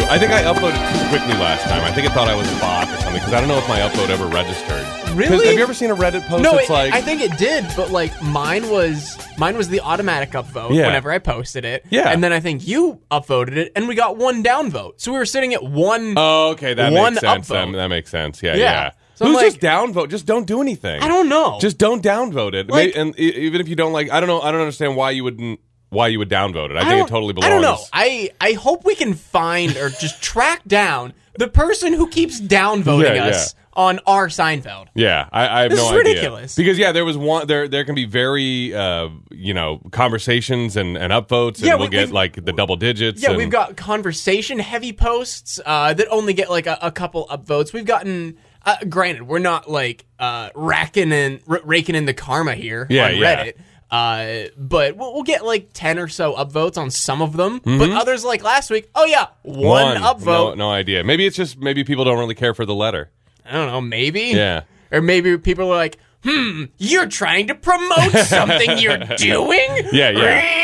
true. I think I uploaded too quickly last time. I think it thought I was a bot or something because I don't know if my upload ever registered. Really? Have you ever seen a Reddit post No, that's it, like, I think it did, but like mine was mine was the automatic upvote Yeah. whenever I posted it. Yeah. and then I think you upvoted it, and we got one downvote. So we were sitting at one. oh, okay, that One makes sense. That, that makes sense. Yeah, Yeah. yeah. So Who's like- just downvote? Just don't do anything. I don't know. Just don't downvote it. Like- May- and even if you don't like, I don't know. I don't understand why you wouldn't. Why you would downvote it? I, think it totally belongs. I don't know. I I hope we can find or just track down the person who keeps downvoting Yeah, us on our Seinfeld. Yeah, I, I have This no is idea. ridiculous. Because yeah, there was one. There there can be very uh, you know conversations and, and upvotes, and Yeah, we'll we- get like the double digits. Yeah, and- we've got conversation heavy posts uh, that only get like a, a couple upvotes. We've gotten, uh, granted, we're not like uh, racking in r- raking in the karma here Yeah, on yeah. Uh, but we'll, we'll get like 10 or so upvotes on some of them. But Mm-hmm. others, like last week, oh yeah, one, No, upvote. no idea. Maybe it's just maybe people don't really care for the letter. I don't know, maybe. Yeah. Or maybe people are like, hmm, you're trying to promote something you're doing? Yeah, yeah.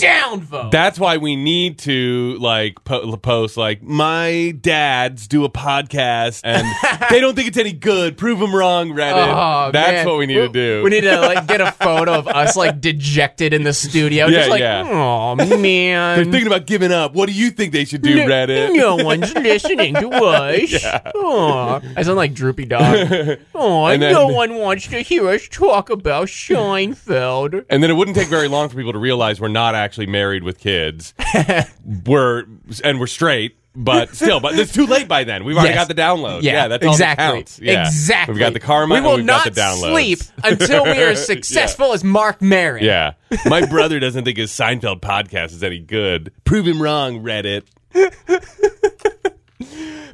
Downvote. That's why we need to like po- post like my dads do a podcast and they don't think it's any good. Prove them wrong, Reddit. Oh, That's man. what we need We- to do. We need to like get a photo of us like dejected in the studio, Yeah, just like, yeah. oh man, They're thinking about giving up. What do you think they should do, no, Reddit? no one's listening to us. Aw. I sound like droopy dog. Oh, And then- no one wants to hear us talk about Seinfeld. And then it wouldn't take very long for people to realize we're not actually married with kids. we're and we're straight, but still, but it's too late by then. We've already Yes. got the download. Yeah, that's exactly. all that counts. Yeah. Exactly. We've got the karma. We will not sleep until we are as successful as Marc Maron. Yeah. My brother doesn't think his Seinfeld podcast is any good. Prove him wrong, Reddit.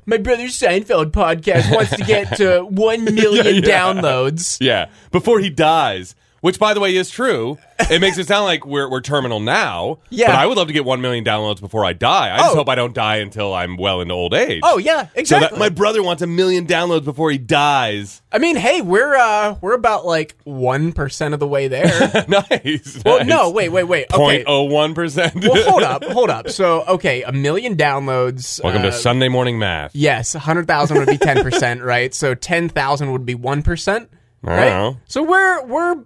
My brother's Seinfeld podcast wants to get to one million Yeah. downloads. Yeah. Before he dies. Which, by the way, is true. It makes it sound like we're, we're terminal now. Yeah. But I would love to get 1 million downloads before I die. I just Oh. hope I don't die until I'm well into old age. Oh yeah, So exactly. that my brother wants a million downloads before he dies. I mean, hey, we're uh we're about like one percent of the way there. nice. well, no, wait, wait, wait. Okay. Point oh one percent. Well, hold up, hold up. So, okay, a million downloads. Welcome uh, to Sunday morning math. Yes, hundred thousand would be ten percent, right? So ten thousand would be one percent, right? know. So we're we're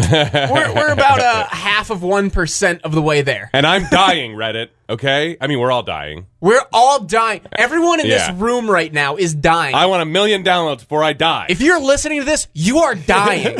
we're, we're about uh, a half of one percent of the way there. And I'm dying, Reddit. Okay, I mean we're all dying. We're all dying. Everyone in Yeah. this room right now is dying. I want a million downloads before I die. if you're listening to this, you are dying.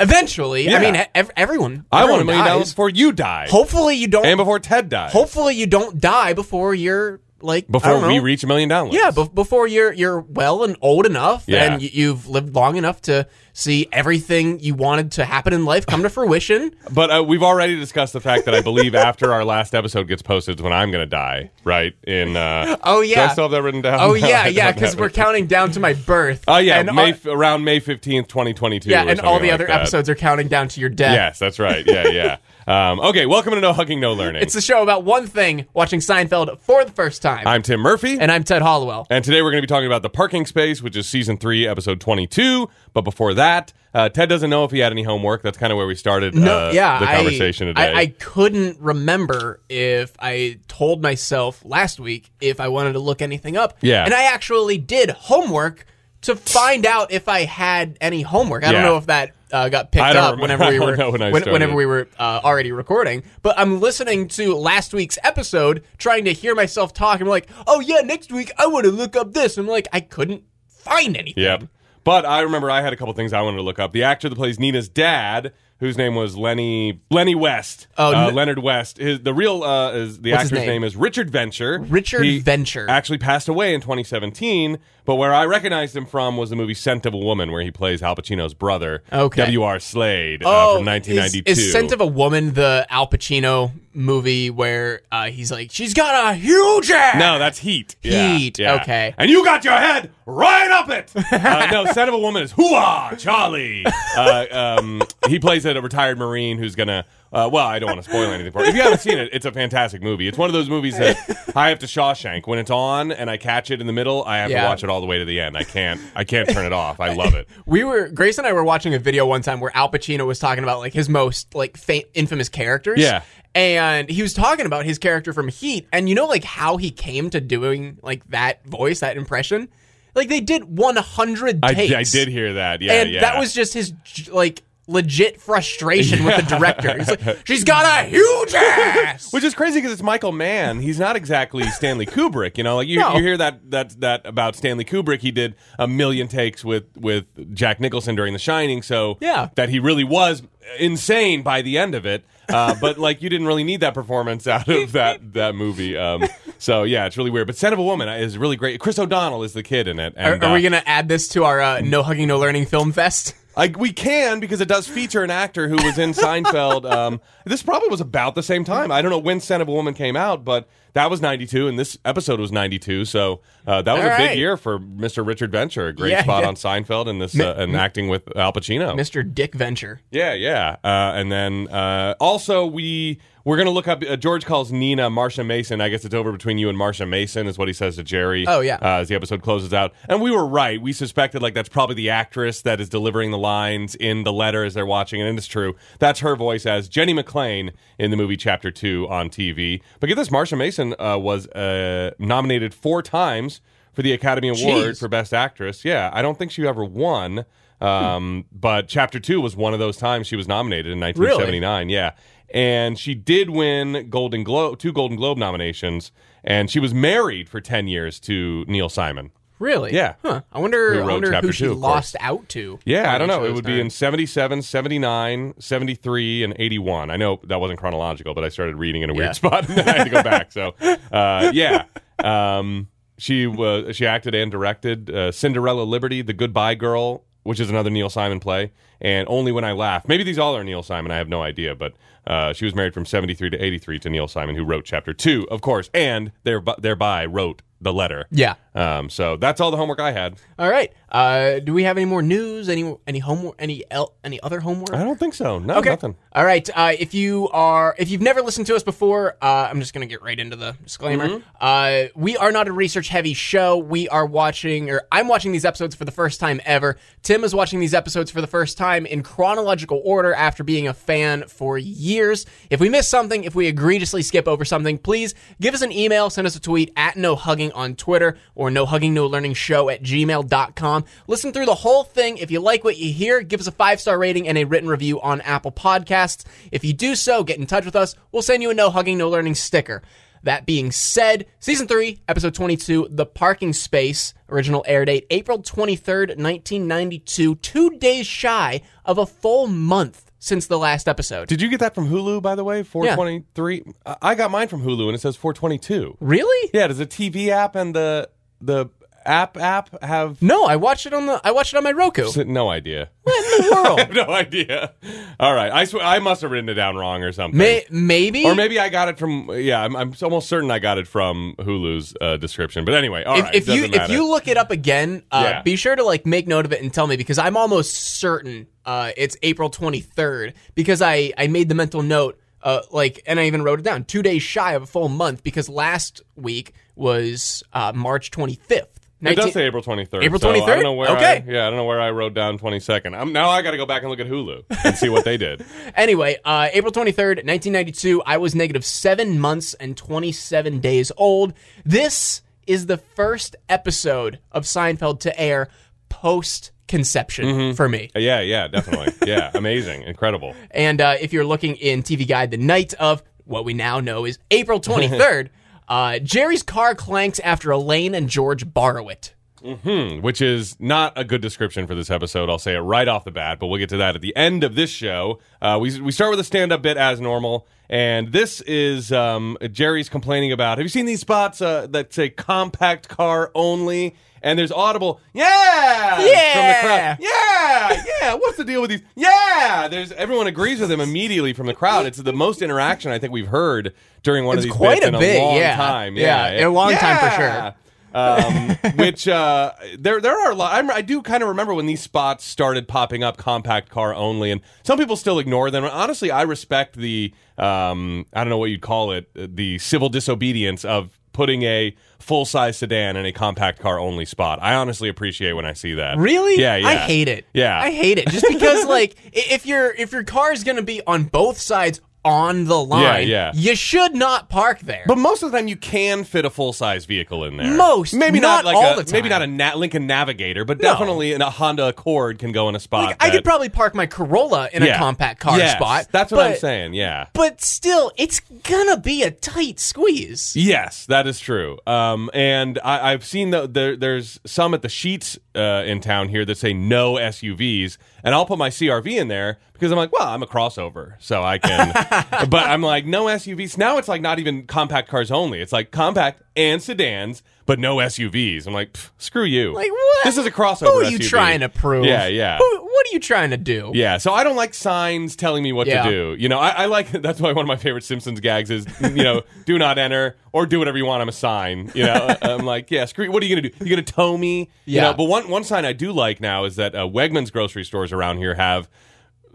Eventually, I Yeah. mean, ev- everyone. I want a everyone million dies. downloads before you die, Hopefully, you don't. and before Ted dies. hopefully, you don't die before you're like before we reach a million downloads. Yeah, be- before you're you're well and old enough, Yeah. and y- you've lived long enough to see everything you wanted to happen in life come to fruition. But uh, we've already discussed the fact that I believe after our last episode gets posted is when I'm going to die. Right in. Uh, Oh do I yeah. still have that written down? Oh yeah, yeah, because we're counting down to my birth. Oh yeah, and May around May fifteenth, twenty twenty two. yeah, and all the other episodes are counting down to your death. Yes, that's right. Yeah, yeah. Um, okay, welcome to No Hugging, No Learning. It's a show about one thing: watching Seinfeld for the first time. I'm Tim Murphy, and I'm Ted Hollowell. and today we're going to be talking about the parking space, which is season three, episode twenty-two. But before that, uh, Ted doesn't know if he had any homework. That's kind of where we started No, uh, yeah, the conversation I, today. I, I couldn't remember if I told myself last week if I wanted to look anything up. Yeah. and I actually did homework to find out if I had any homework. I don't know if that uh, got picked up remember- whenever we were when when- whenever we were uh, already recording. But I'm listening to last week's episode, trying to hear myself talk. I'm like, oh yeah, next week I want to look up this. I'm like, I couldn't find anything. Yep. But I remember I had a couple things I wanted to look up. The actor that plays Nina's dad, whose name was Lenny Lenny West. Oh, uh, n- Leonard West. His the real uh, is the What's his actor's name? name? is Richard Venture. Richard He Venture. actually passed away in 2017. But where I recognized him from was the movie Scent of a Woman, where he plays Al Pacino's brother, Okay. W.R. Slade, uh, Oh, from 1992. Is, is Scent of a Woman the Al Pacino movie where uh, he's like, she's got a huge ass? No, that's Heat. Yeah, Heat, yeah. okay. And you got your head right up it. uh, no, Son of a Woman is Hooah, Charlie. Uh, um, he plays a retired Marine who's gonna. Uh, well, I don't want to spoil anything for it. If you haven't seen it, it's a fantastic movie. It's one of those movies that I have to Shawshank when it's on and I catch it in the middle. I have Yeah. to watch it all the way to the end. I can't. I can't turn it off. I love it. We were Grace and I were watching a video one time where Al Pacino was talking about like his most like fa- infamous characters. Yeah. and he was talking about his character from Heat, and you know, like how he came to doing like that voice, that impression. Like they did 100 I, takes. I did hear that. Yeah, and yeah. that was just his like legit frustration with the director. He's like, she's got a huge ass. Which is crazy because it's Michael Mann. He's not exactly Stanley Kubrick. You know, like you, No. you hear that that that about Stanley Kubrick. He did a million takes with with Jack Nicholson during The Shining. So Yeah. that he really was insane by the end of it. Uh, but like you didn't really need that performance out of that that movie. Um, so yeah, it's really weird. But Son of a Woman is really great. Chris O'Donnell is the kid in it. are, And, are we uh, gonna add this to our uh, no hugging, no learning film fest? I, we can because it does feature an actor who was in Seinfeld. Um, this probably was about the same time. I don't know when Son of a Woman came out, but that was 92, and this episode was 92. So uh, that was All a big right. year for Mr. Richard Venture. A great Yeah, spot yeah. on Seinfeld and this uh, and acting with Al Pacino. Mr. Dick Venture. Yeah, yeah. Uh, and then uh, also we we're gonna look up. Uh, George calls Nina Marsha Mason. I guess it's over between you and Marsha Mason, is what he says to Jerry. Oh, yeah. Uh, as the episode closes out, and we were right. We suspected like that's probably the actress that is delivering the lines in the letter as they're watching, and it's true. That's her voice as Jenny McClain in the movie Chapter Two on TV. But get this, Marsha Mason uh, was uh, nominated four times for the Academy Award Jeez. for Best Actress. Yeah, I don't think she ever won. Um, but Chapter Two was one of those times she was nominated in 1979. Yeah, and she did win Golden Globe, two Golden Globe nominations, and she was married for 10 years to Neil Simon. Really? Yeah. Huh. I wonder. Who I wonder who she two, lost out to. Yeah, I don't know. It would be in times. 77, 79, 73, and 81. I know that wasn't chronological, but I started reading in a Yeah. weird spot and then I had to go back. So, uh, yeah. Um, she was she acted and directed uh, Cinderella Liberty, The Goodbye Girl, which is another Neil Simon play, and Only When I Laugh. Maybe these all are Neil Simon. I have no idea, but uh, she was married from 73 to 83 to Neil Simon, who wrote chapter 2, of course, and thereby, thereby wrote the letter. Yeah. Um, so that's all the homework I had. All right. Uh, do we have any more news? Any any homework? Any el- any other homework? I don't think so. No, Okay. nothing. All right. Uh, if you are, if you've never listened to us before, uh, I'm just going to get right into the disclaimer. Mm-hmm. Uh, we are not a research heavy show. We are watching, or I'm watching these episodes for the first time ever. Tim is watching these episodes for the first time in chronological order after being a fan for years. If we miss something, if we egregiously skip over something, please give us an email, send us a tweet at no hugging on Twitter or no hugging no learning show at gmail.com. Listen through the whole thing. If you like what you hear, give us a five star rating and a written review on Apple Podcasts. If you do so, get in touch with us. We'll send you a no hugging no learning sticker. That being said, season three, episode 22, The Parking Space, original air date April 23rd, 1992, two days shy of a full month since the last episode. Did you get that from Hulu, by the way? 423? I- I got mine from Hulu and it says 422. really? Yeah, there's a TV app and the the app app have No, I watched it on the I watched it on my Roku. no idea? What in the world? I have no idea. All right, I swear I must have written it down wrong or something. May, maybe or maybe I got it from yeah. I'm, I'm almost certain I got it from Hulu's uh, description. But anyway, all if, right. if you doesn't if you look it up again, uh, Yeah. be sure to like make note of it and tell me because I'm almost certain uh, it's April 23rd because I I made the mental note. Uh, like, and I even wrote it down. Two days shy of a full month because last week was uh, March 25th. It does say April 23rd. April so I 23rd? don't know where Okay. I, yeah, I don't know where I wrote down 22nd. I'm, now I got to go back and look at Hulu and see what they did. Anyway, uh, April 23rd, 1992, I was negative seven months and 27 days old. This is the first episode of Seinfeld to air post conception Mm-hmm. for me. Yeah, yeah, definitely. Yeah, amazing, incredible. And uh, if you're looking in TV Guide, the night of what we now know is April 23rd, uh, Jerry's car clanks after Elaine and George borrow it. which is not a good description for this episode. I'll say it right off the bat, but we'll get to that at the end of this show. Uh, we, we start with a stand up bit as normal, and this is um, Jerry's complaining about. Have you seen these spots uh, that say compact car only? And there's audible, yeah, from the Yeah. crowd. Yeah, yeah. What's the deal with these? Yeah, there's everyone agrees with him immediately from the crowd. It's the most interaction I think we've heard during one It's of these quite bits a in bit, a long yeah. time. Yeah, Yeah, a long time for sure. Um, which uh, there there are a lot. I'm, I do kind of remember when these spots started popping up, compact car only, and some people still ignore them. Honestly, I respect the um, I don't know what you'd call it, the civil disobedience of putting a full size sedan in a compact car only spot. I honestly appreciate when I see that. Really? Yeah, yeah. I hate it. Yeah. I hate it just because like i- if your if your car is going to be on both sides on the line, yeah. you should not park there. But most of the time, you can fit a full size vehicle in there. Most, maybe not like all a, the time. maybe not a Na- Lincoln Navigator, but No. definitely in a Honda Accord can go in a spot. Like, I could probably park my Corolla in a compact car Yes, spot. That's what but, I'm saying. Yeah. But still, it's gonna be a tight squeeze. Yes, that is true. Um, and I, I've seen the, there, there's some at the sheets uh, in town here that say no SUVs, and I'll put my CRV in there because I'm like, well, I'm a crossover, so I can. but I'm like, no SUVs. Now it's like not even compact cars only. It's like compact and sedans, but no SUVs. I'm like, screw you. Like what? This is a crossover. Who are you SUV. trying to prove? Yeah, yeah. Who, what are you trying to do? Yeah, so I don't like signs telling me what Yeah. to do. You know, I, I like that's why one of my favorite Simpsons gags is you know, do not enter or do whatever you want. I'm a sign. You know, I'm like, yeah, screw. What are you gonna do? You gonna tow me? You Yeah. know, but one one sign I do like now is that uh, Wegmans grocery stores around here have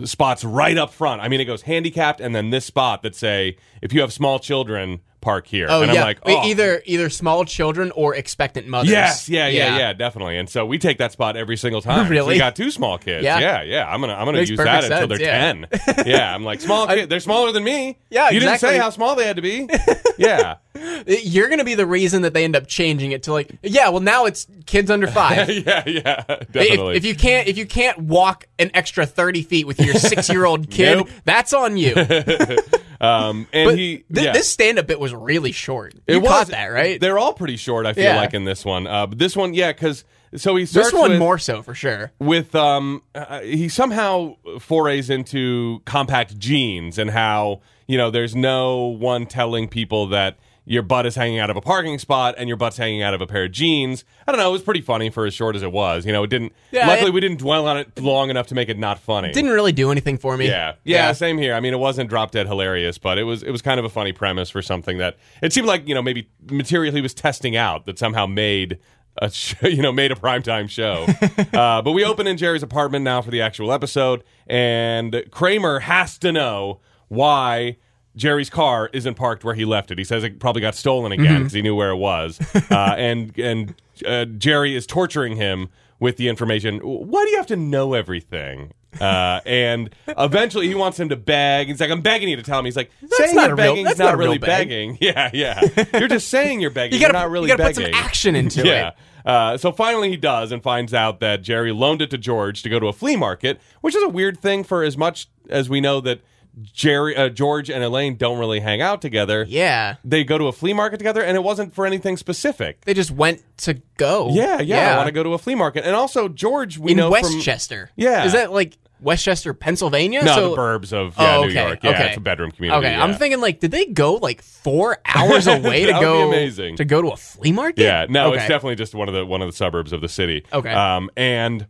spots right up front. I mean, it goes handicapped and then this spot that say if you have small children, park here. Oh and yeah, I'm like, oh. either either small children or expectant mothers. Yes, yeah, yeah, yeah, definitely. And so we take that spot every single time. Really? We got two small kids. Yeah. yeah, yeah. I'm gonna I'm gonna Makes use that perfect until they're sense, ten. Yeah, I'm like small kid. They're smaller than me. Yeah, You didn't say how small they had to be. Yeah, You're gonna be the reason that they end up changing it to like, yeah, well now it's kids under five. yeah, yeah. If, Definitely. if you can't if you can't walk an extra thirty feet with your six year old kid, Nope. that's on you. um, and But he, thi- yeah. this stand up bit was really short. It You was caught that right? They're all pretty short. I feel Yeah. like in this one. Uh, but this one, yeah, because so he starts this one with, more so for sure. with um uh, he somehow forays into compact jeans and how you know there's no one telling people that your butt is hanging out of a parking spot and your butt's hanging out of a pair of jeans. I don't know. It was pretty funny for as short as it was. You know, it didn't. Yeah, luckily, it- we didn't dwell on it long enough to make it not funny. Didn't really do anything for me. Yeah. yeah, same here. I mean, it wasn't drop dead hilarious, but it was it was kind of a funny premise for something that it seemed like you know maybe material he was testing out that somehow made a sh- you know made a primetime show. uh, but we open in Jerry's apartment now for the actual episode, and Kramer has to know why. Jerry's car isn't parked where he left it. He says it probably got stolen again because he knew where it was. Uh, and and uh, Jerry is torturing him with the information. Why do you have to know everything? Uh, and eventually he wants him to beg. He's like, I'm begging you to tell me. He's like, saying not you're real- begging that's is not not really beg. begging. Yeah, yeah. You're just saying you're begging. You gotta, are not really you gotta begging. put some action into yeah. it. Uh, so finally he does and finds out that Jerry loaned it to George to go to a flea market, which is a weird thing for as much as we know that Jerry, uh, George, and Elaine don't really hang out together. Yeah. They go to a flea market together, and it wasn't for anything specific. They just went to go. Yeah, yeah. I want to go to a flea market, and also George, we in know from Westchester. Yeah. Is that like Westchester, Pennsylvania? no the burbs of yeah, Oh, New okay, York. Yeah, okay. it's a bedroom community. Okay, yeah. I'm thinking like, did they go like four hours away to That would go amazing. to go to a flea market? Yeah, no, Okay. it's definitely just one of the one of the suburbs of the city. Okay. um, and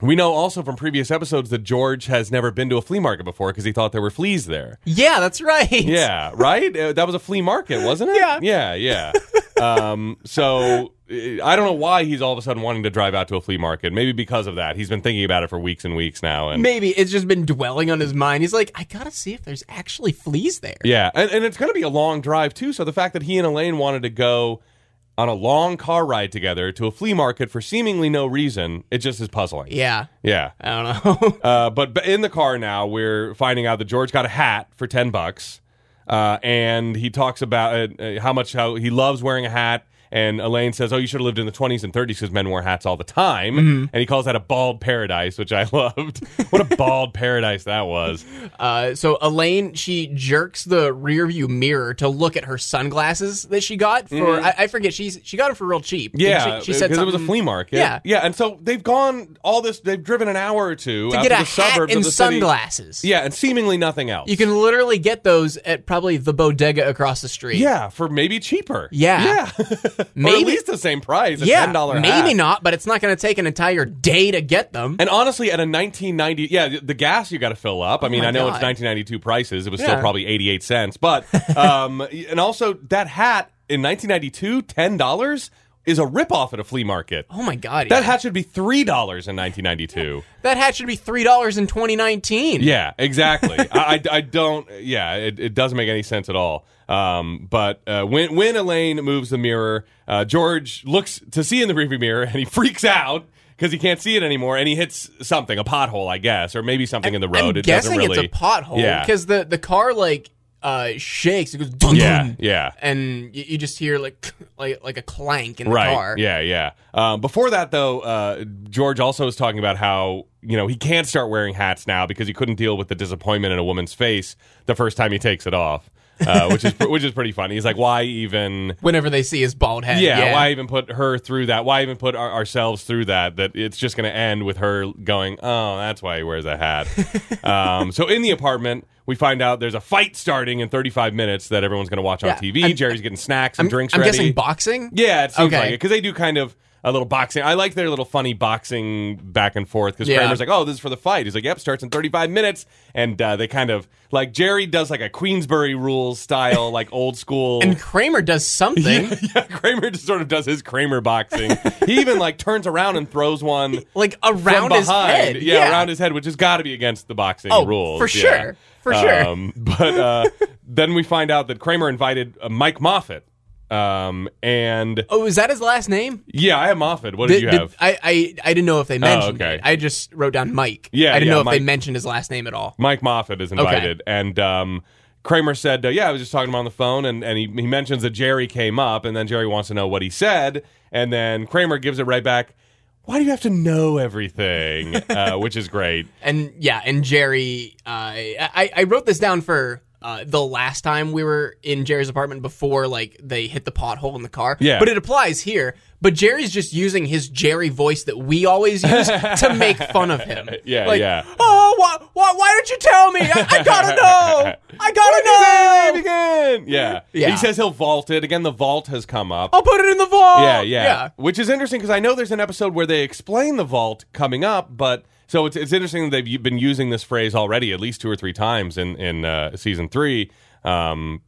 we know also from previous episodes that George has never been to a flea market before because he thought there were fleas there. Yeah, that's right. Yeah, right. Uh, that was a flea market, wasn't it? Yeah. yeah, yeah. um, so uh, I don't know why he's all of a sudden wanting to drive out to a flea market. Maybe because of that. He's been thinking about it for weeks and weeks now, and Maybe it's just been dwelling on his mind. He's like, I gotta see if there's actually fleas there. Yeah, and, and it's going to be a long drive too. So the fact that he and Elaine wanted to go on a long car ride together to a flea market for seemingly no reason, it just is puzzling. Yeah. Yeah. I don't know. Uh, but but in the car now, we're finding out that George got a hat for ten bucks, uh, and he talks about uh, how much how he loves wearing a hat. And Elaine says, "Oh, you should have lived in the 20s and 30s because men wore hats all the time." Mm-hmm. And he calls that a bald paradise, which I loved. what a bald paradise that was! Uh, so Elaine, she jerks the rear view mirror to look at her sunglasses that she got for. I, I forget. She's she got them for real cheap. Mm-hmm. Yeah, she, she said because it was a flea market. Yeah. yeah, and so they've gone all this. They've driven an hour or two to out get to a the hat suburbs and the city. sunglasses. Yeah, and seemingly nothing else. You can literally get those at probably the bodega across the street. yeah, for maybe cheaper. Yeah. yeah, or at Maybe- least the same price. Yeah, ten dollar maybe not, but it's not going to take an entire day to get them. And honestly, at a 1990, yeah, the- gas you got to fill up. I mean, Oh I know God. it's 1992 prices. It was still probably 88 cents, but um, and also that hat in 1992, ten dollars is a ripoff at a flea market. Oh my god! That yeah. hat should be three dollars in 1992. that hat should be three dollars in 2019. yeah, exactly. I, I, I don't. Yeah, it, it doesn't make any sense at all. Um, but uh, when when Elaine moves the mirror, uh, George looks to see in the rearview mirror and he freaks out because he can't see it anymore, and he hits something, a pothole, I guess, or maybe something in the road. I'm it guessing doesn't really. it's a pothole Yeah. because the the car like uh shakes. It goes dun, Yeah, yeah. and you, you just hear like like like a clank in the right. car. Yeah, yeah. Um, before that, though, uh, George also was talking about how you know he can't start wearing hats now because he couldn't deal with the disappointment in a woman's face the first time he takes it off, uh, which is which is pretty funny. He's like, why even? Whenever they see his bald head. Yeah, why even put her through that? Why even put our, ourselves through that? That it's just going to end with her going, "Oh, that's why he wears a hat." um, so in the apartment, we find out there's a fight starting in 35 minutes that everyone's going to watch on TV. I'm- Jerry's getting snacks and drinks I'm ready. guessing boxing. Yeah, it seems Okay. like it because they do kind of a little boxing. I like their little funny boxing back and forth because Yeah. Kramer's like, "Oh, this is for the fight." He's like, "Yep, starts in 35 minutes," and uh, they kind of like Jerry does like a Queensberry rules style, like old school. And Kramer does something yeah, Kramer just sort of does his Kramer boxing. he even like turns around and throws one like from around his head. Yeah, around his head, which has got to be against the boxing Oh, rules. for yeah. sure. For sure. Um, but uh, then we find out that Kramer invited uh, Mike Moffat. Um, and Oh, is that his last name? yeah, I have Moffat. What did, Did- you did- have? I, I I didn't know if they mentioned okay. it. I just wrote down Mike. Yeah, I didn't yeah, know if they Mike. mentioned his last name at all. Mike Moffat is invited, and um, Kramer said, uh, "Yeah, I was just talking to him on the phone, and, and he, he mentions that Jerry came up, and then Jerry wants to know what he said, and then Kramer gives it right back. Why do you have to know everything? uh, which is great. And yeah, and Jerry, uh, I I wrote this down for. Uh, the last time we were in Jerry's apartment before, like they hit the pothole in the car. Yeah. But it applies here. But Jerry's just using his Jerry voice that we always use to make fun of him. Yeah, like, yeah. Oh, why, why, why don't you tell me? I, I gotta know. I gotta know. again. Yeah. Yeah. He says he'll vault it again. The vault has come up. I'll put it in the vault. yeah, yeah, Which is interesting because I know there's an episode where they explain the vault coming up, but so it's it's interesting that they've been using this phrase already at least two or three times in in uh, season three. Um,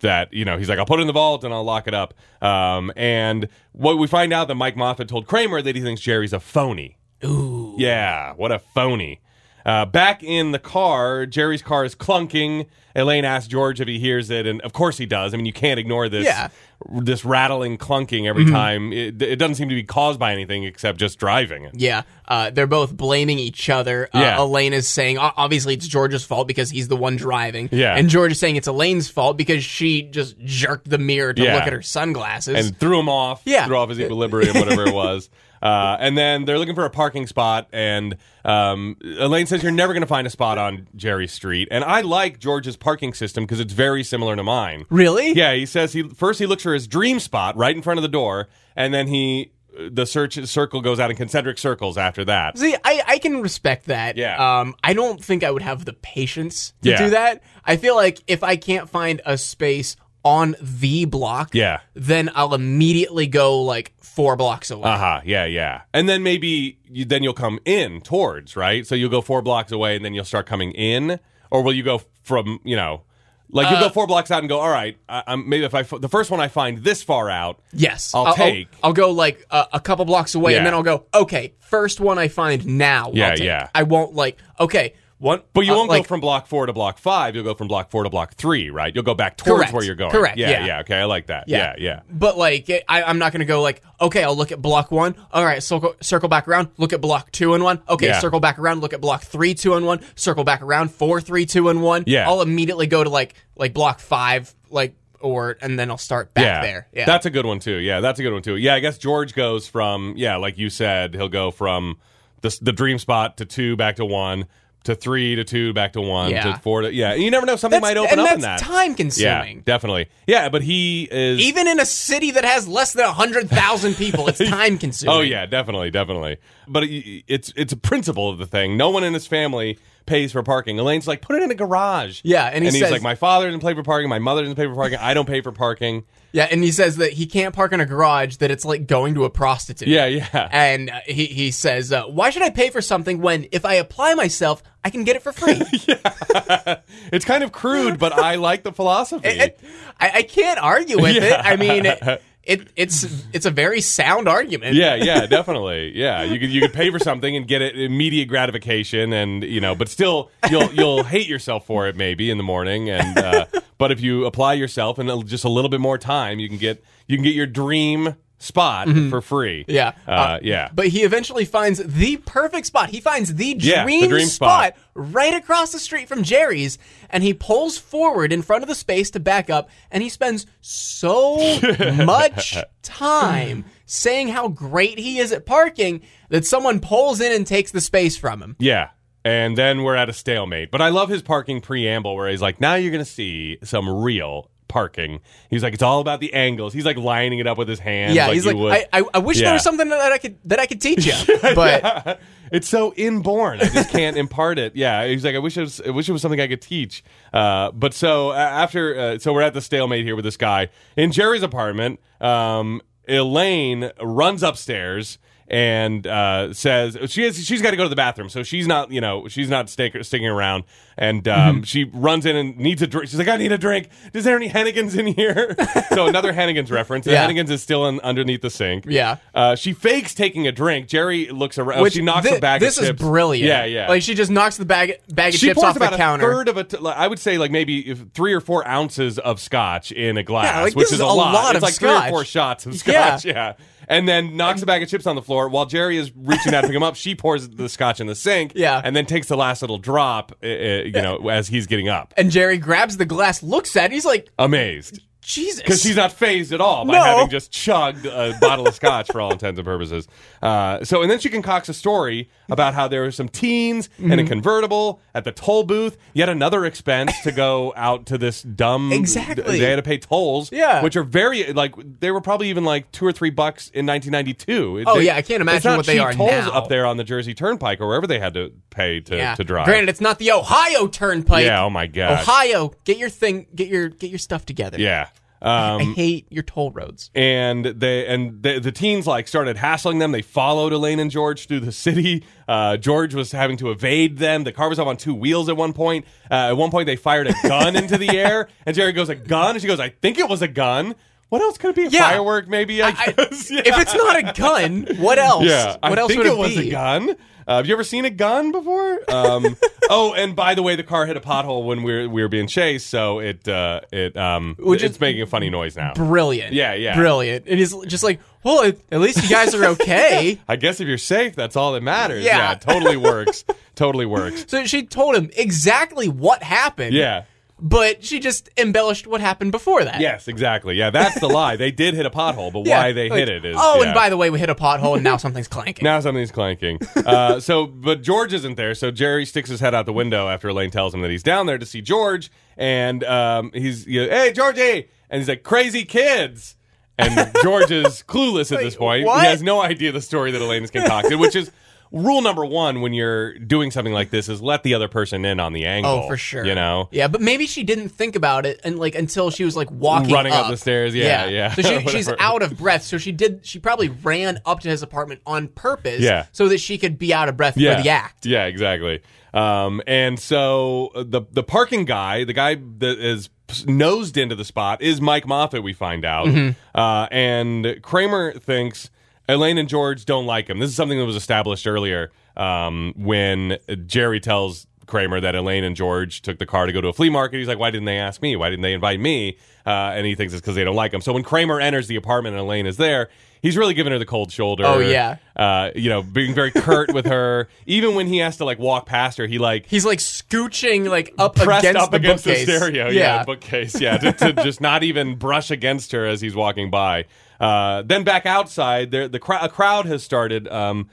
that you know he's like I'll put it in the vault and I'll lock it up. Um, and what we find out that Mike Moffat told Kramer that he thinks Jerry's a phony. Ooh. Yeah, what a phony. Uh, back in the car, Jerry's car is clunking. Elaine asks George if he hears it, and of course he does. I mean, you can't ignore this Yeah. this rattling clunking every time. It, it doesn't seem to be caused by anything except just driving. Yeah, uh, they're both blaming each other. Uh, Yeah. Elaine is saying, obviously, it's George's fault because he's the one driving. Yeah. And George is saying it's Elaine's fault because she just jerked the mirror to Yeah. look at her sunglasses. and threw him off. Yeah. threw off his equilibrium, whatever it was. Uh, and then they're looking for a parking spot, and um, Elaine says you're never going to find a spot on Jerry Street. And I like George's parking system because it's very similar to mine. really? Yeah, he says he first he looks for his dream spot right in front of the door, and then he the search circle goes out in concentric circles after that. See, I, I can respect that. Yeah. Um, I don't think I would have the patience to Yeah. do that. I feel like if I can't find a space on the block, Yeah. then I'll immediately go like four blocks away. Uh huh. Yeah, yeah. And then maybe you, then you'll come in towards right. So you'll go four blocks away, and then you'll start coming in, or will you go from you know, like you Uh, go four blocks out and go, all right, I, I'm maybe if I f- the first one I find this far out, Yes, I'll take. I'll, go like a, a couple blocks away, Yeah. and then I'll go. Okay, first one I find now. Yeah, I'll take. yeah. I won't like. Okay, one. but you uh, won't like, go from block four to block five. You'll go from block four to block three, right? You'll go back towards Correct. where you're going. Correct, Yeah, yeah. yeah. Okay, I like that. Yeah, yeah. But like, I, I'm not going to go like. Okay, I'll look at block one. All right, circle circle back around. Look at block two and one. Okay, Yeah. circle back around. Look at block three, two and one. Circle back around. Four, three, two and one. Yeah. I'll immediately go to like like block five, like or and then I'll start back yeah. there. Yeah, That's a good one too. Yeah, that's a good one too. Yeah, I guess George goes from yeah, like you said, he'll go from the the dream spot to two back to one to three to two back to one Yeah. to four to yeah. You never know something That's- might open and up in that. time consuming. yeah, definitely. Yeah, but he is Even in a city that has less than hundred thousand people, it's time consuming. Oh yeah, definitely, definitely. But it, it's it's a principle of the thing. No one in his family pays for parking. Elaine's like, put it in a garage. Yeah, and he he's says- like, my father didn't pay for parking. My mother didn't pay for parking. I don't pay for parking. Yeah, and he says that he can't park in a garage, that it's like going to a prostitute. Yeah, yeah. And uh, he, he says, uh, why should I pay for something when if I apply myself, I can get it for free? It's kind of crude, but I like the philosophy. It- I, I can't argue with it. I mean, it, it, it's it's a very sound argument. Yeah, yeah, definitely. Yeah, you could you could pay for something and get it immediate gratification, and you know, but still you'll you'll hate yourself for it maybe in the morning, and uh, but if you apply yourself and just a little bit more time, you can get you can get your dream spot for free. Mm-hmm. Yeah. uh, yeah. But he eventually finds the perfect spot. He finds the dream, Yeah, the dream spot. spot. right across the street from Jerry's, and he pulls forward in front of the space to back up, and he spends so much time saying how great he is at parking that someone pulls in and takes the space from him. Yeah. And then we're at a stalemate. But I love his parking preamble where he's like, now you're going to see some real parking. He's like, it's all about the angles. He's like lining it up with his hands. Yeah, like he's like, would. I, I, I wish Yeah. there was something that I could that I could teach you, but it's so inborn. I just can't impart it. Yeah, he's like, I wish it was. I wish it was something I could teach. Uh, but so uh, after, uh, so we're at the stalemate here with this guy in Jerry's apartment. Um, Elaine runs upstairs and uh, says she has she's got to go to the bathroom, so she's not you know she's not stick, sticking around. And um, Mm-hmm. she runs in and needs a drink. She's like, I need a drink. Is there any Hennigan's in here? so another Hennigan's reference. The Yeah. Hennigan's is still in, underneath the sink. Yeah. Uh, she fakes taking a drink. Jerry looks around. which she knocks a bag this is chips. brilliant. Yeah, yeah. Like she just knocks the bag bag of she chips pours off about the a third of a. T- like, I would say like maybe three or four ounces of scotch in a glass, Yeah, like, which is is a lot. lot it's like three or four shots of Yeah. scotch. Yeah. And then knocks a bag of chips on the floor while Jerry is reaching out to pick him up. She pours the scotch in the sink. Yeah. And then takes the last little drop. Uh, uh, you know, as he's getting up, and Jerry grabs the glass, looks at it, he's like, amazed. Jesus. Because she's not phased at all by No. having just chugged a bottle of scotch for all intents and purposes. Uh, so, and then she concocts a story about how there were some teens in Mm-hmm. a convertible at the toll booth. Yet another expense to go out to this dumb. Exactly. They had to pay tolls. Yeah. Which are very like they were probably even like two or three bucks in 1992. Oh, They- yeah, I can't imagine what they are tolls now. up there on the Jersey Turnpike or wherever they had to pay to, yeah. to drive. Granted, it's not the Ohio Turnpike. Yeah. Oh my god. Ohio, get your thing, get your get your stuff together. Yeah. I Um, hate your toll roads. and they and the, the teens like started hassling them. They followed Elaine and George through the city. Uh, George was having to evade them. The car was up on two wheels at one point. Uh, at one point, they fired a gun into the air, and Jerry goes, "A gun?" And she goes, "I think it was a gun." What else could it be? A Yeah. firework, maybe. I, I- guess. Yeah. If it's not a gun, what else? yeah, What I else think would it, it, was be? a gun. Uh, have you ever seen a gun before? Um, oh, and by the way, the car hit a pothole when we were we were being chased, so it uh, it um, Which it's is- making a funny noise now. Brilliant. Yeah, yeah. Brilliant. It is just like, well, at, at least you guys are okay. I guess if you're safe, that's all that matters. Yeah. yeah totally works. totally works. so she told him exactly what happened. Yeah. But she just embellished what happened before that. Yes, exactly. Yeah, that's the lie. They did hit a pothole, but Yeah, why they like, hit it is. Oh, yeah. and by the way, we hit a pothole and now something's clanking. now something's clanking. Uh, so, but George isn't there. So Jerry sticks his head out the window after Elaine tells him that he's down there to see George, and um, he's, you know, hey Georgie, and he's like crazy kids. And George is clueless at this point. what? He has no idea the story that Elaine is concocted, which is rule number one when you're doing something like this: is let the other person in on the angle. Oh, for sure. You know, Yeah, but maybe she didn't think about it and like until she was like walking Running up up the stairs. Yeah, yeah. So she, she's out of breath. So she did. She probably ran up to his apartment on purpose. Yeah. So that she could be out of breath yeah. for the act. Yeah, exactly. Um, and so uh, the the parking guy, the guy that is nosed into the spot, is Mike Moffat. We find out, Mm-hmm. uh, and Kramer thinks Elaine and George don't like him. This is something that was established earlier um, when Jerry tells. Kramer that Elaine and George took the car to go to a flea market. He's like, "Why didn't they ask me? Why didn't they invite me?" Uh, and he thinks it's because they don't like him. So when Kramer enters the apartment and Elaine is there, he's really giving her the cold shoulder. Oh, yeah. uh, you know, being very curt with her. Even when he has to like walk past her, he like He's like scooching like up pressed against up the against the bookcase. stereo, yeah, bookcase, yeah, to, to just not even brush against her as he's walking by. Uh, then back outside, there the cr- a crowd has started. Um,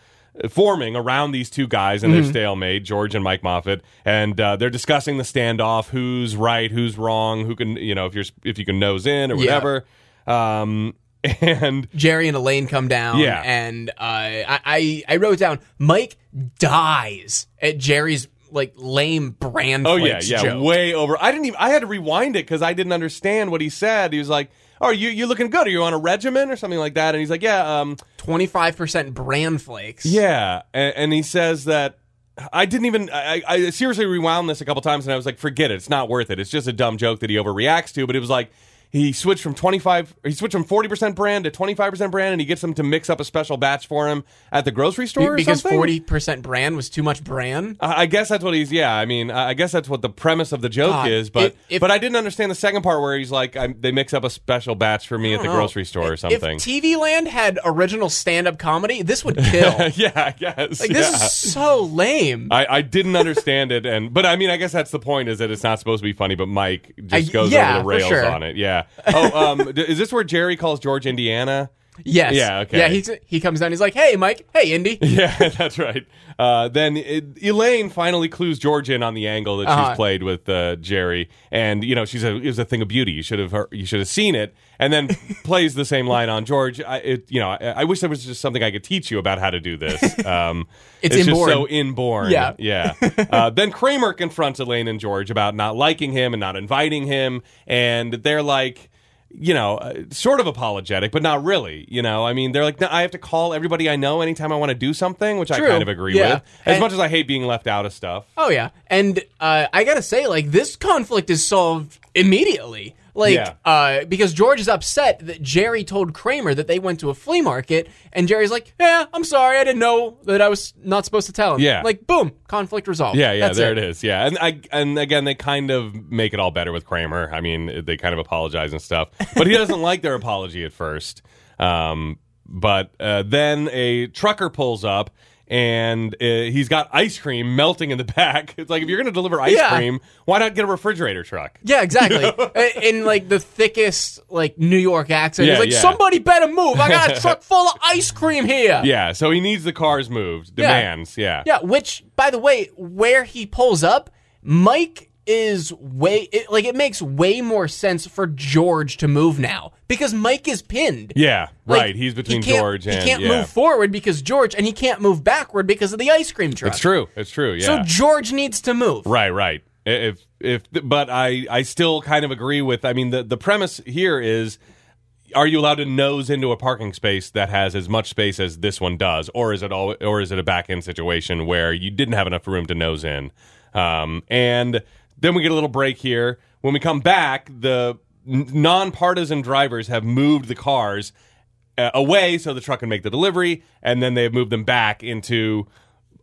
Forming around these two guys and Mm-hmm. their stalemate, George and Mike Moffat, and uh, they're discussing the standoff: who's right, who's wrong, who can, you know, if you're if you can nose in or Yeah. whatever. Um, and Jerry and Elaine come down. Yeah. And uh, I, I I wrote down Mike dies at Jerry's like lame brand. Oh yeah, yeah, joke. way over. I didn't even. I had to rewind it because I didn't understand what he said. He was like, "Oh, you you looking good? Are you on a regimen or something like that?" And he's like, "Yeah, um, Twenty five percent bran flakes. yeah." And, and he says that I didn't even. I, I seriously rewound this a couple times, and I was like, "Forget it. It's not worth it. It's just a dumb joke that he overreacts to." But it was like. He switched from 25 he switched from 40% bran to 25% bran and he gets them to mix up a special batch for him at the grocery store or because something? forty percent bran was too much bran I I guess that's what he's. Yeah, I mean, I guess that's what the premise of the joke God, is. But if- but I didn't understand the second part where he's like, I, they mix up a special batch for me at the know. grocery store or something. If TV Land had original stand-up comedy, this would kill. yeah, I guess. Like this yeah. is so lame. I, I didn't understand it, and but I mean, I guess that's the point is that it's not supposed to be funny, but Mike just I- goes yeah, over the rails sure. on it. Yeah. Oh, um, d- is this where Jerry calls George Indiana? yes. Yeah, okay. Yeah, he's, he comes down. He's like, "Hey, Mike. Hey, Indy." Yeah, that's right. Uh, then it, Elaine finally clues George in on the angle that Uh-huh. she's played with uh, Jerry, and you know she's a it was a thing of beauty. You should have heard, you should have seen it, and then plays the same line on George. I, it, you know, I, I wish there was just something I could teach you about how to do this. Um, It's just inborn. so inborn. Yeah. yeah. Uh, then Kramer confronts Elaine and George about not liking him and not inviting him, and they're like you know, uh, sort of apologetic, but not really. You know, I mean, they're like, "No, I have to call everybody I know anytime I want to do something, which True. I kind of agree Yeah. with. As And- much as I hate being left out of stuff. Oh yeah, and uh, I gotta say, like this conflict is solved immediately. Like, Yeah. uh, because George is upset that Jerry told Kramer that they went to a flea market, and Jerry's like, "Yeah, I'm sorry, I didn't know that I was not supposed to tell him." Yeah. like boom, conflict resolved. Yeah, yeah, That's there it is. Yeah, and I and again they kind of make it all better with Kramer. I mean, they kind of apologize and stuff, but he doesn't like their apology at first. Um, but uh, then a trucker pulls up. And uh, he's got ice cream melting in the back. It's like if you're going to deliver ice Yeah. cream, why not get a refrigerator truck? Yeah, exactly. In like the thickest like New York accent, Yeah, he's like, yeah. "Somebody better move! I got a truck full of ice cream here." Yeah, so he needs the cars moved. Demands. Yeah. Yeah, which by the way, where he pulls up, Mike is way it, like it makes way more sense for George to move now because Mike is pinned. Yeah, Like, right. He's between he George and he can't yeah. move forward because George, and he can't move backward because of the ice cream truck. It's true. It's true. Yeah. So George needs to move. Right, right. If if but I I still kind of agree with I mean the the premise here is are you allowed to nose into a parking space that has as much space as this one does or is it all or is it a back end situation where you didn't have enough room to nose in um, and then we get a little break here when we come back the n- non-partisan drivers have moved the cars uh, away so the truck can make the delivery and then they've moved them back into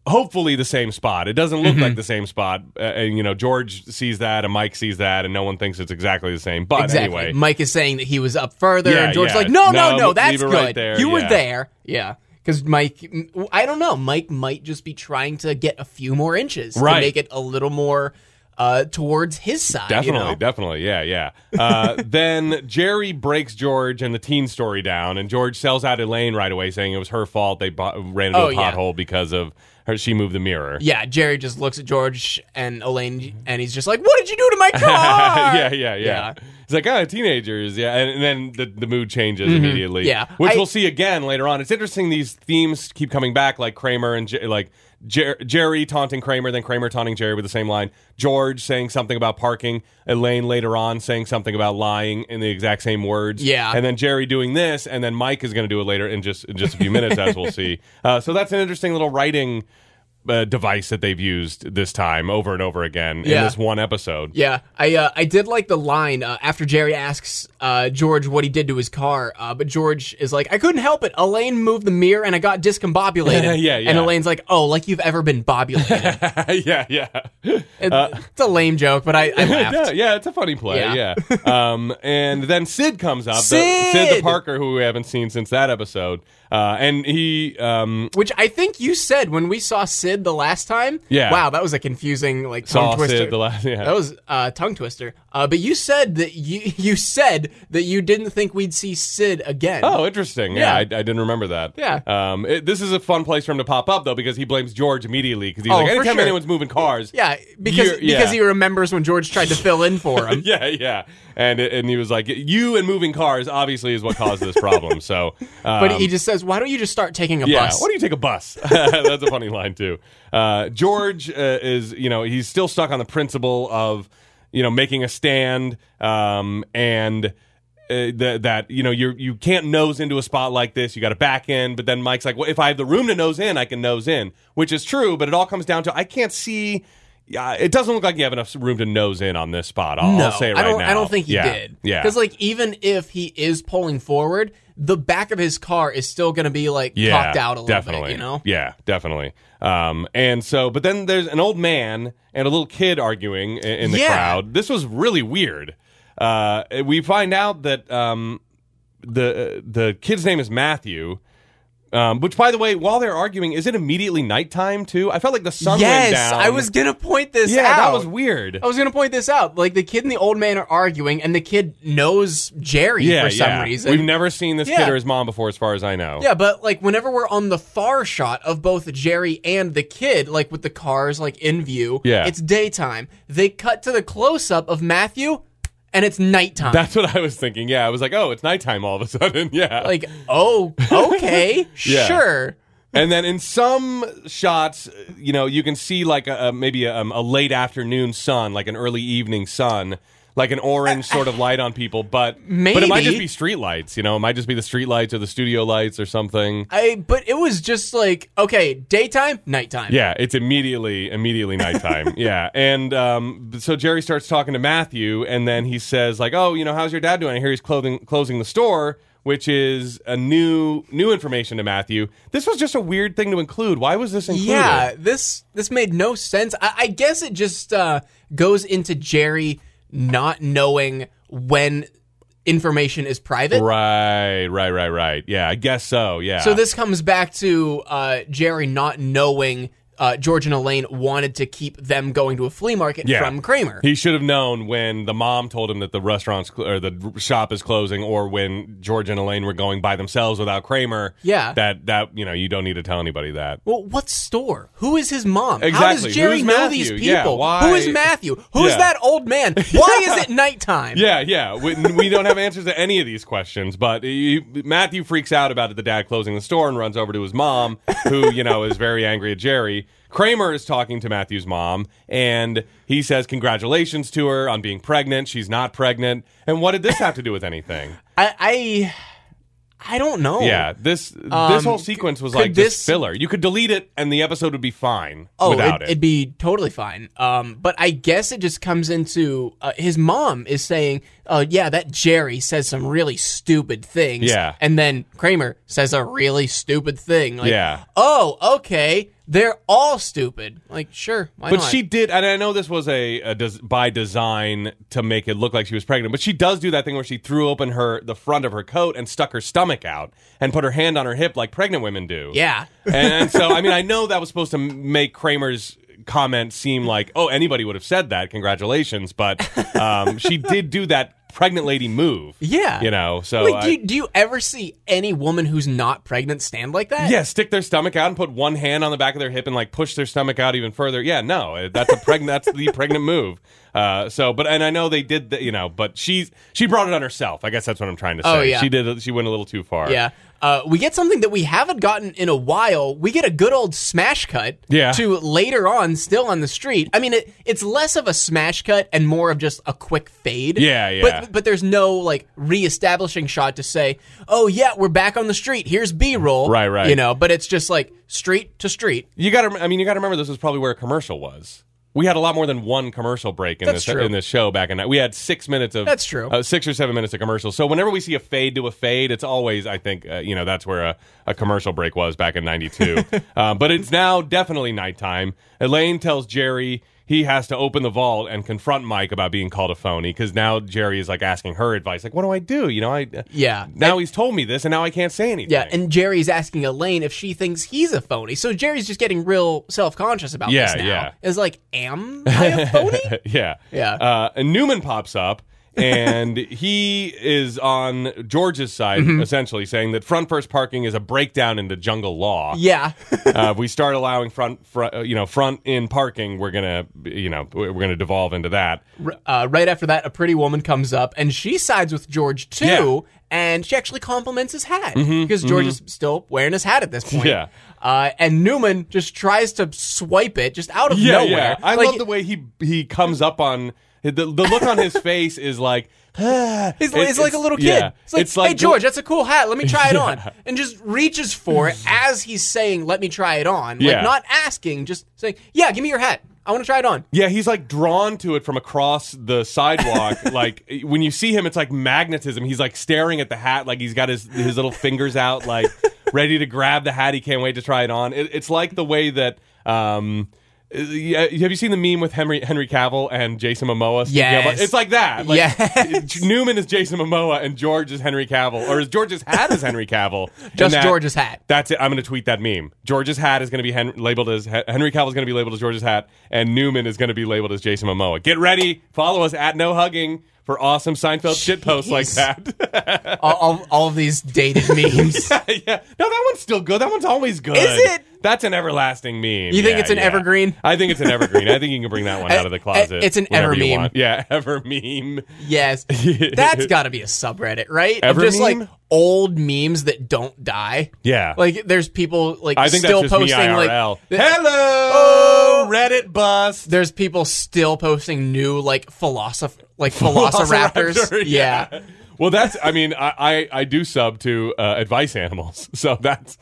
hopefully the same spot it doesn't look Mm-hmm. like the same spot uh, and you know george sees that and mike sees that and no one thinks it's exactly the same but Exactly. anyway Mike is saying that he was up further, Yeah, and George's yeah. like, "No, no, No, no, leave that's it good. right there, You were yeah. there." Yeah. Because Mike, I don't know, Mike might just be trying to get a few more inches Right. to make it a little more uh, towards his side. you Definitely, know? definitely, yeah, yeah. Uh, then Jerry breaks George and the teen story down, and George sells out Elaine right away, saying it was her fault. They bo- ran into Oh, a yeah. pothole because of her. She moved the mirror. Yeah, Jerry just looks at George and Elaine, and he's just like, "What did you do to my car?" yeah, yeah, yeah, It's like, oh, teenagers, yeah, and, and then the, the mood changes immediately. Mm-hmm. Yeah. which I- we'll see again later on. It's interesting; these themes keep coming back, like Kramer and Jer- like Jer- Jerry taunting Kramer, then Kramer taunting Jerry with the same line. George saying something about parking, Elaine later on saying something about lying in the exact same words. Yeah. and then Jerry doing this, and then Mike is going to do it later in just in just a few minutes, as we'll see. Uh, so that's an interesting little writing. Uh, device that they've used this time over and over again in this one episode. Yeah, I uh, I did like the line uh, after Jerry asks uh, George what he did to his car, uh, but George is like, "I couldn't help it. Elaine moved the mirror and I got discombobulated." Yeah, yeah. And Elaine's like, "Oh, like you've ever been bobulated?" yeah, yeah. It- it's a lame joke, but I, I laughed. yeah, yeah, it's a funny play. Yeah. Yeah. um, and then Sid comes up. The, Sid! Sid the Parker, who we haven't seen since that episode. Uh, and he, um, Which I think you said when we saw Sid the last time. Yeah. Wow, that was a confusing like tongue saw twister. Sid the last. Yeah. that was uh, tongue twister. Uh, but you said that you you said that you didn't think we'd see Sid again. Oh, interesting. Yeah, Yeah. I, I didn't remember that. Yeah. Um, it, this is a fun place for him to pop up though because he blames George immediately because he's Oh, like, anytime sure. anyone's moving cars. Yeah, because yeah. because he remembers when George tried to fill in for him. Yeah, yeah, and and he was like, "You and moving cars obviously is what caused this problem." So, um, But he just says, "Why don't you just start taking a Yeah, bus?" why do you take a bus? That's a funny line too. Uh, George uh, is, you know, he's still stuck on the principle of, you know, making a stand, um, and uh, th- that you know you you can't nose into a spot like this. You got to back in. But then Mike's like, well, if I have the room to nose in, I can nose in, which is true. But it all comes down to I can't see. Yeah, it doesn't look like you have enough room to nose in on this spot. I'll, No, I'll say it right I don't. now. I don't think he yeah. did. Yeah, because like even if he is pulling forward, the back of his car is still going to be like yeah, cocked out a little definitely. bit. You know. Yeah, definitely. Um, and so, but then there's an old man and a little kid arguing in, in the Yeah. crowd. This was really weird. Uh, we find out that um, the the kid's name is Matthew. Um, which, by the way, while they're arguing, is it immediately nighttime too? I felt like the sun yes, went down. Yes, I was gonna point this Yeah, out. that was weird. I was gonna point this out. Like the kid and the old man are arguing, and the kid knows Jerry yeah, for some yeah. reason. We've never seen this kid or his mom before, as far as I know. Yeah, but like whenever we're on the far shot of both Jerry and the kid, like with the cars like in view, Yeah. it's daytime. They cut to the close up of Matthew, and it's nighttime. That's what I was thinking. Yeah, I was like, oh, it's nighttime all of a sudden. Yeah. like, oh, okay, Yeah. sure. and then in some shots, you know, you can see like a, a maybe a, um, a late afternoon sun, like an early evening sun, like an orange sort of light on people. But Maybe. but it might just be street lights. You know, it might just be the street lights or the studio lights or something. I but it was just like okay, daytime, nighttime. Yeah, it's immediately immediately nighttime. yeah, and um, so Jerry starts talking to Matthew, and then he says like, "Oh, you know, how's your dad doing? I hear he's clothing, closing the store." Which is a new new information to Matthew. This was just a weird thing to include. Why was this included? Yeah, this this made no sense. I, I guess it just uh, goes into Jerry not knowing when information is private. Right, right, right, right. Yeah, I guess so. Yeah. So this comes back to uh, Jerry not knowing uh, George and Elaine wanted to keep them going to a flea market Yeah. from Kramer. he should have known when the mom told him that the restaurant's cl- or the shop is closing, or when George and Elaine were going by themselves without Kramer. Yeah. that that you know you don't need to tell anybody that. well, what store? Who is his mom? How Exactly. does Jerry Who's know Matthew? these people? Yeah, why- Who is Matthew? Who's Yeah. that old man? Why is it nighttime? Yeah, yeah. We, we don't have answers to any of these questions, but he, Matthew freaks out about the dad closing the store and runs over to his mom, who, you know, is very angry at Jerry. Kramer is talking to Matthew's mom, and he says congratulations to her on being pregnant. She's not pregnant. And what did this have to do with anything? I, I I don't know. Yeah, this this Um, whole sequence was like this- filler. You could delete it, and the episode would be fine Oh, without it, it. would be totally fine. Um, but I guess it just comes into uh, his mom is saying, "Oh yeah, that Jerry says some really stupid things." Yeah. and then Kramer says a really stupid thing. Like, Yeah. Oh, okay. They're all stupid. Like, sure, why But not? she did, and I know this was a, a des- by design to make it look like she was pregnant. But she does do that thing where she threw open her the front of her coat and stuck her stomach out and put her hand on her hip like pregnant women do. yeah. and, so I mean I know that was supposed to make Kramer's comment seem like oh anybody would have said that congratulations, but um, she did do that pregnant lady move. Yeah. you know. So Wait, I- do you, do you ever see any woman who's not pregnant stand like that? Yeah, stick their stomach out and put one hand on the back of their hip and like push their stomach out even further. Yeah, no, uh, that's a pregnant. that's the pregnant move. Uh, so, but and I know they did, the, you know, but she's she brought it on herself. I guess that's what I'm trying to say. Oh, yeah. she did. She went a little too far. Yeah. Uh, we get something that we haven't gotten in a while. We get a good old smash cut Yeah. to later on, still on the street. I mean, it, it's less of a smash cut and more of just a quick fade. Yeah, yeah. But but there's no like reestablishing shot to say, oh yeah, we're back on the street. Here's B roll. Right, right. You know, but it's just like street to street. You got to. I mean, you got to remember this was probably where a commercial was. We had a lot more than one commercial break in That's this true. in this show back in. that. We had six minutes of That's true. uh, six or seven minutes of commercials. So whenever we see a fade to a fade, it's always I think uh, you know that's where a, a commercial break was back in '92. um, but it's now definitely nighttime. Elaine tells Jerry he has to open the vault and confront Mike about being called a phony because now Jerry is like asking her advice, like, "What do I do?" You know, I Yeah. Now he's told me this, and now I can't say anything. Yeah, and Jerry's asking Elaine if she thinks he's a phony. So Jerry's just getting real self conscious about Yeah, this now. yeah. Is like, am I a phony? yeah. Yeah. Uh, and Newman pops up. And he is on George's side, Mm-hmm. essentially saying that front first parking is a breakdown into jungle law. yeah. uh, if we start allowing front, front, uh, you know, front in parking, we're gonna, you know, we're gonna devolve into that. uh, right after that, a pretty woman comes up and she sides with George too, Yeah. Mm-hmm, and she actually compliments his hat because George is still wearing his hat at this point. Yeah. Uh, and Newman just tries to swipe it just out of Yeah, nowhere. yeah. I Like, love the way he he comes up on the, the look on his face is like. ah. He's, It- he's like a little kid. Yeah. It's like, it's like hey George, that's a cool hat. Let me try it on, and just reaches for it as he's saying, "Let me try it on." Like Yeah. not asking, just saying, "Yeah, give me your hat." I want to try it on. Yeah, he's like drawn to it from across the sidewalk. like when you see him, it's like magnetism. He's like staring at the hat, like he's got his his little fingers out, like ready to grab the hat. He can't wait to try it on. It, it's like the way that. Um, yeah, have you seen the meme with Henry Henry Cavill and Jason Momoa? Yes. it's like that. Like, Yes. Newman is Jason Momoa and George is Henry Cavill, or is George's hat is Henry Cavill? Just that- George's hat. That's it. I'm going to tweet that meme. George's hat is going to be Hen- labeled as Henry Cavill is going to be labeled as George's hat, and Newman is going to be labeled as Jason Momoa. Get ready. Follow us at No Hugging for awesome Seinfeld shit posts like that. All, all, all of these dated memes. yeah. yeah. No, that one's still good. That one's always good. Is it? That's an everlasting meme. You think Yeah, it's an yeah. evergreen? I think it's an evergreen. I think you can bring that one out of the closet. It's an whenever ever you meme. want. Yeah, ever meme. Yes. That's got to be a subreddit, right? Of Ever just meme? like old memes that don't die. Yeah. Like there's people like I think still that's just posting like IRL. th- Hello, oh, Reddit bust. there's people still posting new like philosoph like velociraptors. Velociraptor, yeah. Well, that's. I mean, I I, I do sub to uh, advice animals, so that's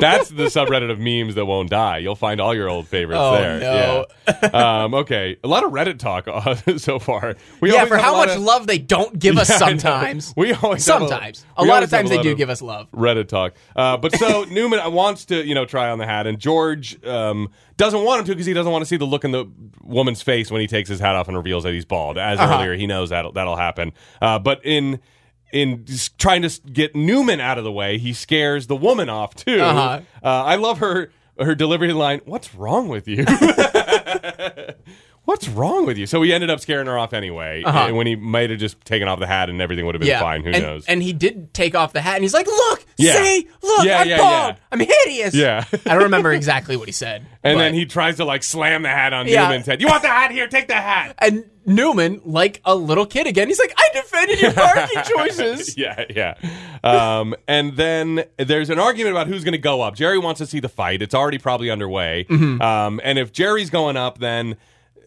that's the subreddit of memes that won't die. You'll find all your old favorites Oh, there. no. Yeah. um, okay, a lot of Reddit talk uh, so far. We Yeah, for how much of- love they don't give us Yeah, I sometimes. We always have a- sometimes. A, lot of times a they do give us love. Reddit talk. Uh, but so Newman wants to, you know, try on the hat, and George um, doesn't want him to because he doesn't want to see the look in the woman's face when he takes his hat off and reveals that he's bald. As Uh-huh. earlier, he knows that'll that'll happen. Uh, but in in trying to get Newman out of the way, he scares the woman off too. Uh-huh. Uh, I love her her delivery line. What's wrong with you? What's wrong with you? So he ended up scaring her off anyway. Uh-huh. And when he might have just taken off the hat and everything would have been Yeah. fine. Who and, knows? And he did take off the hat and he's like, Look, Yeah. see, look, Yeah, I'm yeah, bald. I'm hideous. Yeah. I don't remember exactly what he said. And but- then he tries to like slam the hat on. Newman's head. You want the hat here? Take the hat. And Newman, like a little kid again, he's like, I defended your parking choices. yeah, yeah. Um, and then there's an argument about who's going to go up. Jerry wants to see the fight. It's already probably underway. Mm-hmm. Um, and if Jerry's going up, then.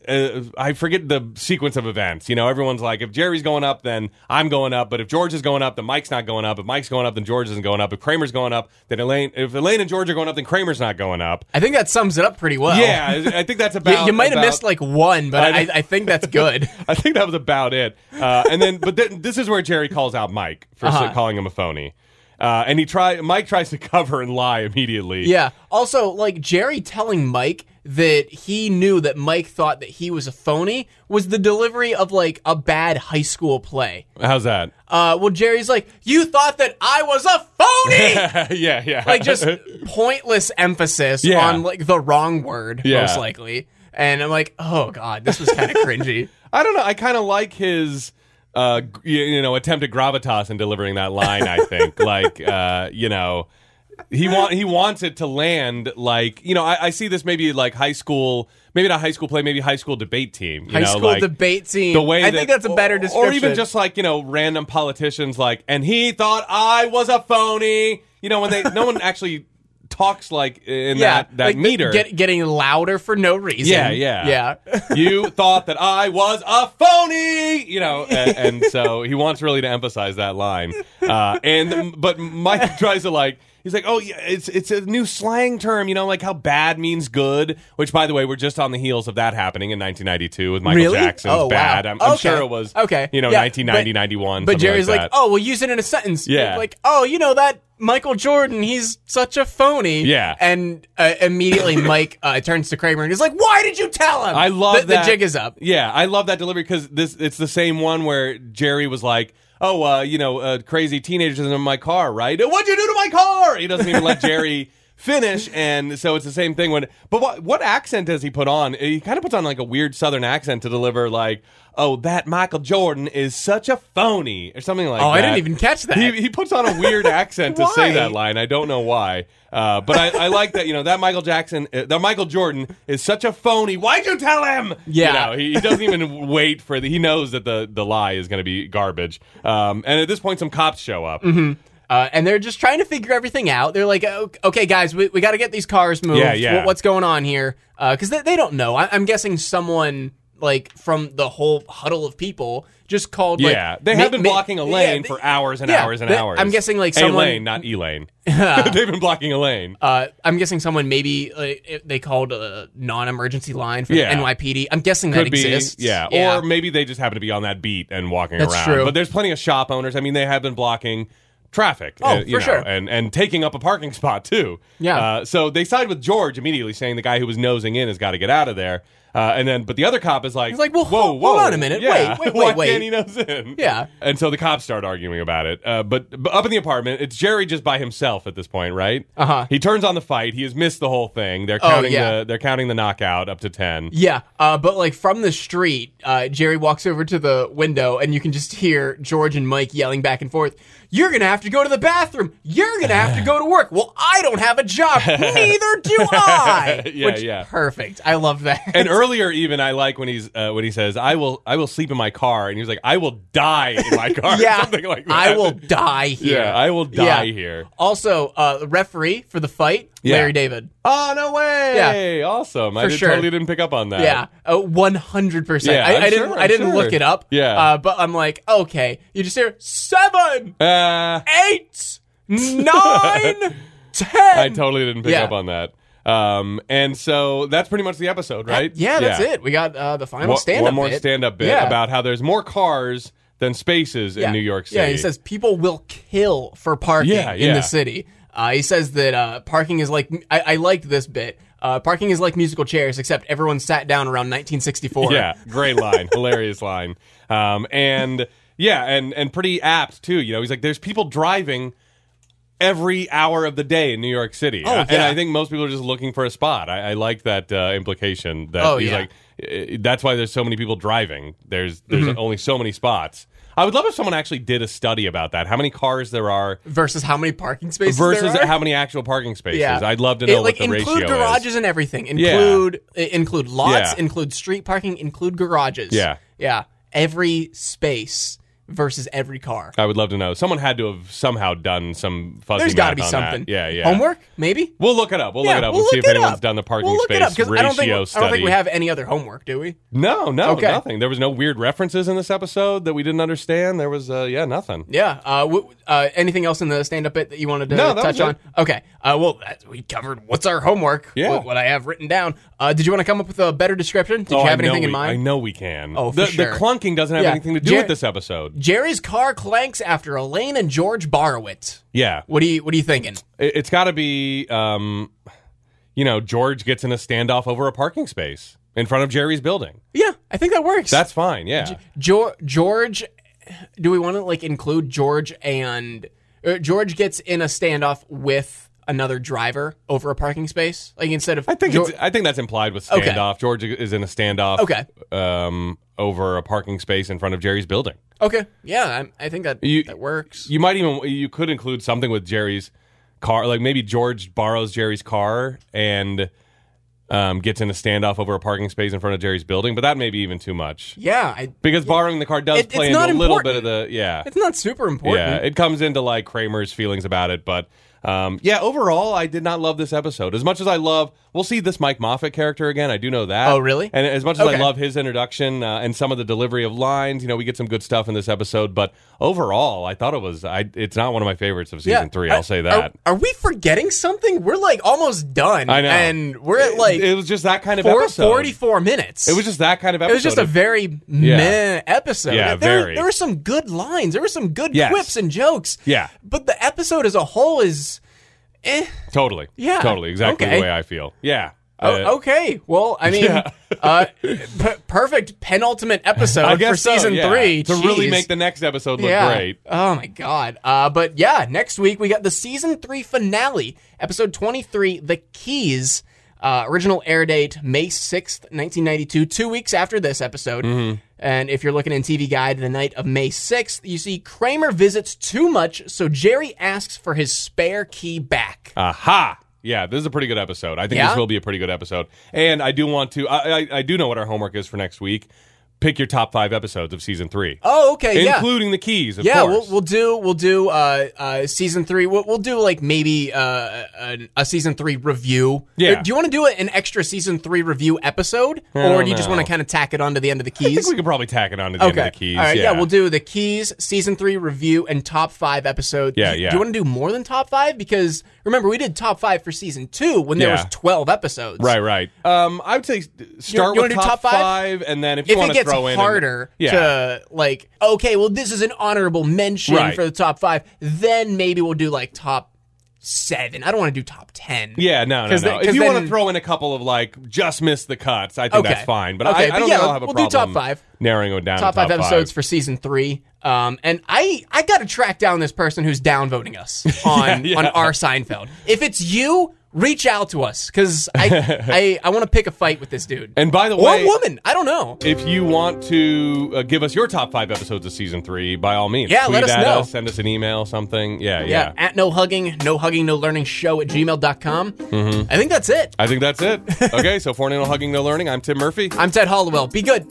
Uh, I forget the sequence of events. You know, everyone's like, if Jerry's going up, then I'm going up. But if George is going up, then Mike's not going up. If Mike's going up, then George isn't going up. If Kramer's going up, then Elaine. If Elaine and George are going up, then Kramer's not going up. I think that sums it up pretty well. Yeah, I think that's You, about. you might have about- missed like one, but I I. I, think that's good. I think that was about it. Uh, and then, but then, this is where Jerry calls out Mike for Uh-huh. calling him a phony. Uh, and he try Mike tries to cover and lie immediately. yeah. Also, like Jerry telling Mike that he knew that Mike thought that he was a phony was the delivery of like a bad high school play. How's that? Uh, well, Jerry's like, you thought that I was a phony. yeah, yeah. like just pointless emphasis Yeah. on like the wrong word, Yeah. most likely. And I'm like, oh god, this was kind of cringy. I don't know. I kind of like his. Uh, you, you know, attempted gravitas in delivering that line. I think, like, uh, you know, he want he wants it to land like you know. I, I see this maybe like high school, maybe not high school play, maybe high school debate team. You High know, school like, debate scene. the way I that- think that's a better description. or even just like you know random politicians like and he thought i was a phony you know when they no one actually talks like in yeah, that that like, meter get, getting louder for no reason. yeah yeah yeah. you thought that i was a phony you know and, and so he wants really to emphasize that line uh, and but mike tries to like He's like, oh yeah, it's it's a new slang term, you know, like how bad means good. Which, by the way, we're just on the heels of that happening in 1992 with Michael Really? Jackson's Oh, wow. "Bad." I'm, I'm Okay. sure it was, Okay. you know, Yeah, 1990, but- 91. But something Jerry's like, like, that. oh, we'll use it in a sentence. Yeah. Like, oh, you know that Michael Jordan, he's such a phony. Yeah. And uh, immediately Mike uh, turns to Kramer and he's like, why did you tell him? I love the, that the jig is up. Yeah, I love that delivery because this it's the same one where Jerry was like, "Oh, uh, you know, uh, crazy teenagers in my car, right? What'd you do to my car?" He doesn't even let Jerry finish, and so it's the same thing. When but what what accent does he put on? He kind of puts on like a weird Southern accent to deliver like, "Oh, that Michael Jordan is such a phony" or something like Oh, that. I didn't even catch that. He, he puts on a weird accent to say that line. I don't know why, uh, but I, I like that. You know that Michael Jackson, uh, that Michael Jordan is such a phony. Why'd you tell him? Yeah. you know, he, he doesn't even wait for the. He knows that the the lie is going to be garbage. Um, and at this point, some cops show up. Mm-hmm. Uh, and they're just trying to figure everything out. They're like, "O- okay, guys, we, we got to get these cars moved. Yeah, yeah. Wh- What's going on here? Because they, they don't know. I, I'm guessing someone like from the whole huddle of people just called like, Yeah, they have been ma- blocking a yeah, lane they- for hours and yeah, hours and they- hours. I'm guessing, like, a someone- lane, not Elaine. They've been blocking a lane. uh, I'm guessing someone maybe uh, they called a non-emergency line for Yeah. NYPD. I'm guessing that Could be, exists. yeah. Or maybe they just happen to be on that beat and walking That's around. true. But there's plenty of shop owners. I mean, they have been blocking traffic. Oh, uh, you for know, sure. and and taking up a parking spot too. Yeah. Uh, so they side with George immediately, saying the guy who was nosing in has got to get out of there. Uh, and then, but the other cop is like, He's like, well, whoa, hold- whoa, hold on a minute. Yeah. Wait, wait, wait, wait. he nose in? Yeah. And so the cops start arguing about it. Uh, but, but up in the apartment, it's Jerry just by himself at this point, right? Uh-huh. He turns on the fight. He has missed the whole thing. They're Oh, counting yeah. the they're counting the knockout up to ten. Yeah, uh, but like from the street, uh, Jerry walks over to the window, and you can just hear George and Mike yelling back and forth. You're gonna have to go to the bathroom. You're gonna have to go to work. Well, I don't have a job. Neither do I. Yeah, Which, yeah. Perfect. I love that. And earlier, even I like when he's uh, when he says, "I will, I will sleep in my car," and he was like, "I will die in my car," yeah, something like that. I will die here. Yeah, I will die here. Also, uh, referee for the fight, Yeah. Larry David. Oh no way! Yeah. awesome. I For did, sure. totally didn't pick up on that. Yeah, uh, one hundred percent. Yeah, I, I'm didn't. sure, I didn't sure. look it up. Yeah. uh, but I'm like, okay. You just hear seven, Uh, eight, nine, ten. I totally didn't pick Yeah. up on that. Um, and so that's pretty much the episode, right? Yeah, that's it. We got uh, the final One, stand-up. one more stand-up bit Yeah. about how there's more cars than spaces Yeah. in New York City. Yeah, he says people will kill for parking Yeah, in the city. Uh, he says that uh, parking is like I, I liked this bit. Uh, parking is like musical chairs, except everyone sat down around 1964. Yeah, great line, hilarious line, um, and yeah, and and pretty apt too. You know, he's like, there's people driving every hour of the day in New York City, Oh, and. I think most people are just looking for a spot. I, I like that uh, implication. That Oh, he's yeah. like, eh, that's why there's so many people driving. There's there's Mm-hmm. only so many spots. I would love if someone actually did a study about that. How many cars there are Versus how many parking spaces versus there are? how many actual parking spaces. Yeah, I'd love to It, know like, what the include ratio garages is. and everything. Include i- include lots. Yeah. Include street parking. Include garages. Yeah. yeah. Every space versus every car. I would love to know. Someone had to have somehow done some fuzzy There's got to be on that. something. Yeah, yeah. Homework, maybe. We'll look it up. We'll yeah, look it up we'll and see if anyone's up. done the parking we'll look space it up, ratio I don't think, I don't think we have any other homework, do we? No, no, Okay. nothing. There was no weird references in this episode that we didn't understand. There was, uh, yeah, nothing. Yeah. Uh, w- uh, anything else in the stand-up bit that you wanted to No, touch on? it. Okay. Uh, well, that, we covered what's our homework. Yeah. What, what I have written down. Uh, did you want to come up with a better description? Did Oh, you have anything in mind? I know we can. Oh, the, sure. the clunking doesn't have Yeah. anything to do Jer- with this episode. Jerry's car clanks after Elaine and George borrow it. Yeah, What do you What are you thinking? it, it's got to be. Um, you know, George gets in a standoff over a parking space in front of Jerry's building. Yeah, I think that works. That's fine. Yeah, George. George. Do we want to like include George and uh, George gets in a standoff with another driver over a parking space? Like instead of I think I think that's implied with Okay. standoff. George is in a standoff. Okay. Um, over a parking space in front of Jerry's building. okay. Yeah, I, I think that You- that works. You might even you could include something with Jerry's car, like maybe George borrows Jerry's car and um, gets in a standoff over a parking space in front of Jerry's building, but that may be even too much yeah, I, because borrowing the car does It- play into a little important. bit of the yeah it's not super important. yeah it comes into like Kramer's feelings about it, but. Um, yeah, overall, I did not love this episode. As much as I love, we'll see this Mike Moffit character again. I do know that. Oh, really? And as much as I love his introduction uh, and some of the delivery of lines, you know, we get some good stuff in this episode. But overall, I thought it was. I, it's not one of my favorites of season three. I'll say that. Are, are we forgetting something? We're like almost done. I know. and we're at like it was just that kind of four, episode. 44 minutes. It was just that kind of episode. It was just a very meh episode. Yeah, there, very. there were some good lines. There were some good Yes. quips and jokes. Yeah. But the episode as a whole is eh. totally. Yeah. Totally. Exactly Okay. the way I feel. Yeah. Oh, Uh, okay. Well, I mean, Yeah. uh, p- perfect penultimate episode for guess so, season yeah. three. to really make the next episode look yeah. great. Oh my god. Uh, but yeah, next week we got the season three finale, episode twenty three, The Keys. Uh, original air date May sixth, nineteen ninety two. Two weeks after this episode. Mm-hmm. And if you're looking in TV Guide, the night of May sixth, you see Kramer visits too much, so Jerry asks for his spare key back. Aha! Yeah, this is a pretty good episode. I think Yeah? this will be a pretty good episode. And I do want to. I, I, I do know what our homework is for next week. Pick your top five episodes of season three, Oh, okay, yeah. including the keys. Of Yeah, course. we'll, we'll do we'll do uh, uh, season three. We'll, we'll do like maybe uh, a, a season three review. Yeah. Do you want to do an extra season three review episode, or do you just want to kind of tack it onto the end of the keys? I think we could probably tack it on to the end of the keys. All right. Yeah. yeah, we'll do the keys season three review and top five episode. Yeah, yeah. Do you want to do more than top five? Because remember, we did top five for season two when there Yeah. was twelve episodes. Right, right. Um, I would say start you with wanna top, top five? and then if you want it to gets throw in, harder yeah, to like, okay, well, this is an honorable mention Right. for the top five, then maybe we'll do like top seven. I don't want to do top ten. yeah, no, no, no. then- if you want to throw in a couple of like just miss the cuts, I think Okay. that's fine. But Okay, I, I but don't yeah, think I'll have a we'll do top five. narrowing it down. top to five episodes for season three. Um, and I I got to track down this person who's downvoting us on Yeah, yeah. on our Seinfeld. If it's you, reach out to us because I I, I want to pick a fight with this dude And by the or way, woman. I don't know. if you want to uh, give us your top five episodes of season three, by all means, Yeah, tweet let us at know. us, send us an email, something. Yeah, yeah. Yeah, at no hugging, no hugging, no learning show at gmail.com. Mm-hmm. I think that's it. I think that's it. Okay, so for no hugging, no learning. I'm Tim Murphy. I'm Ted Hollowell. Be good.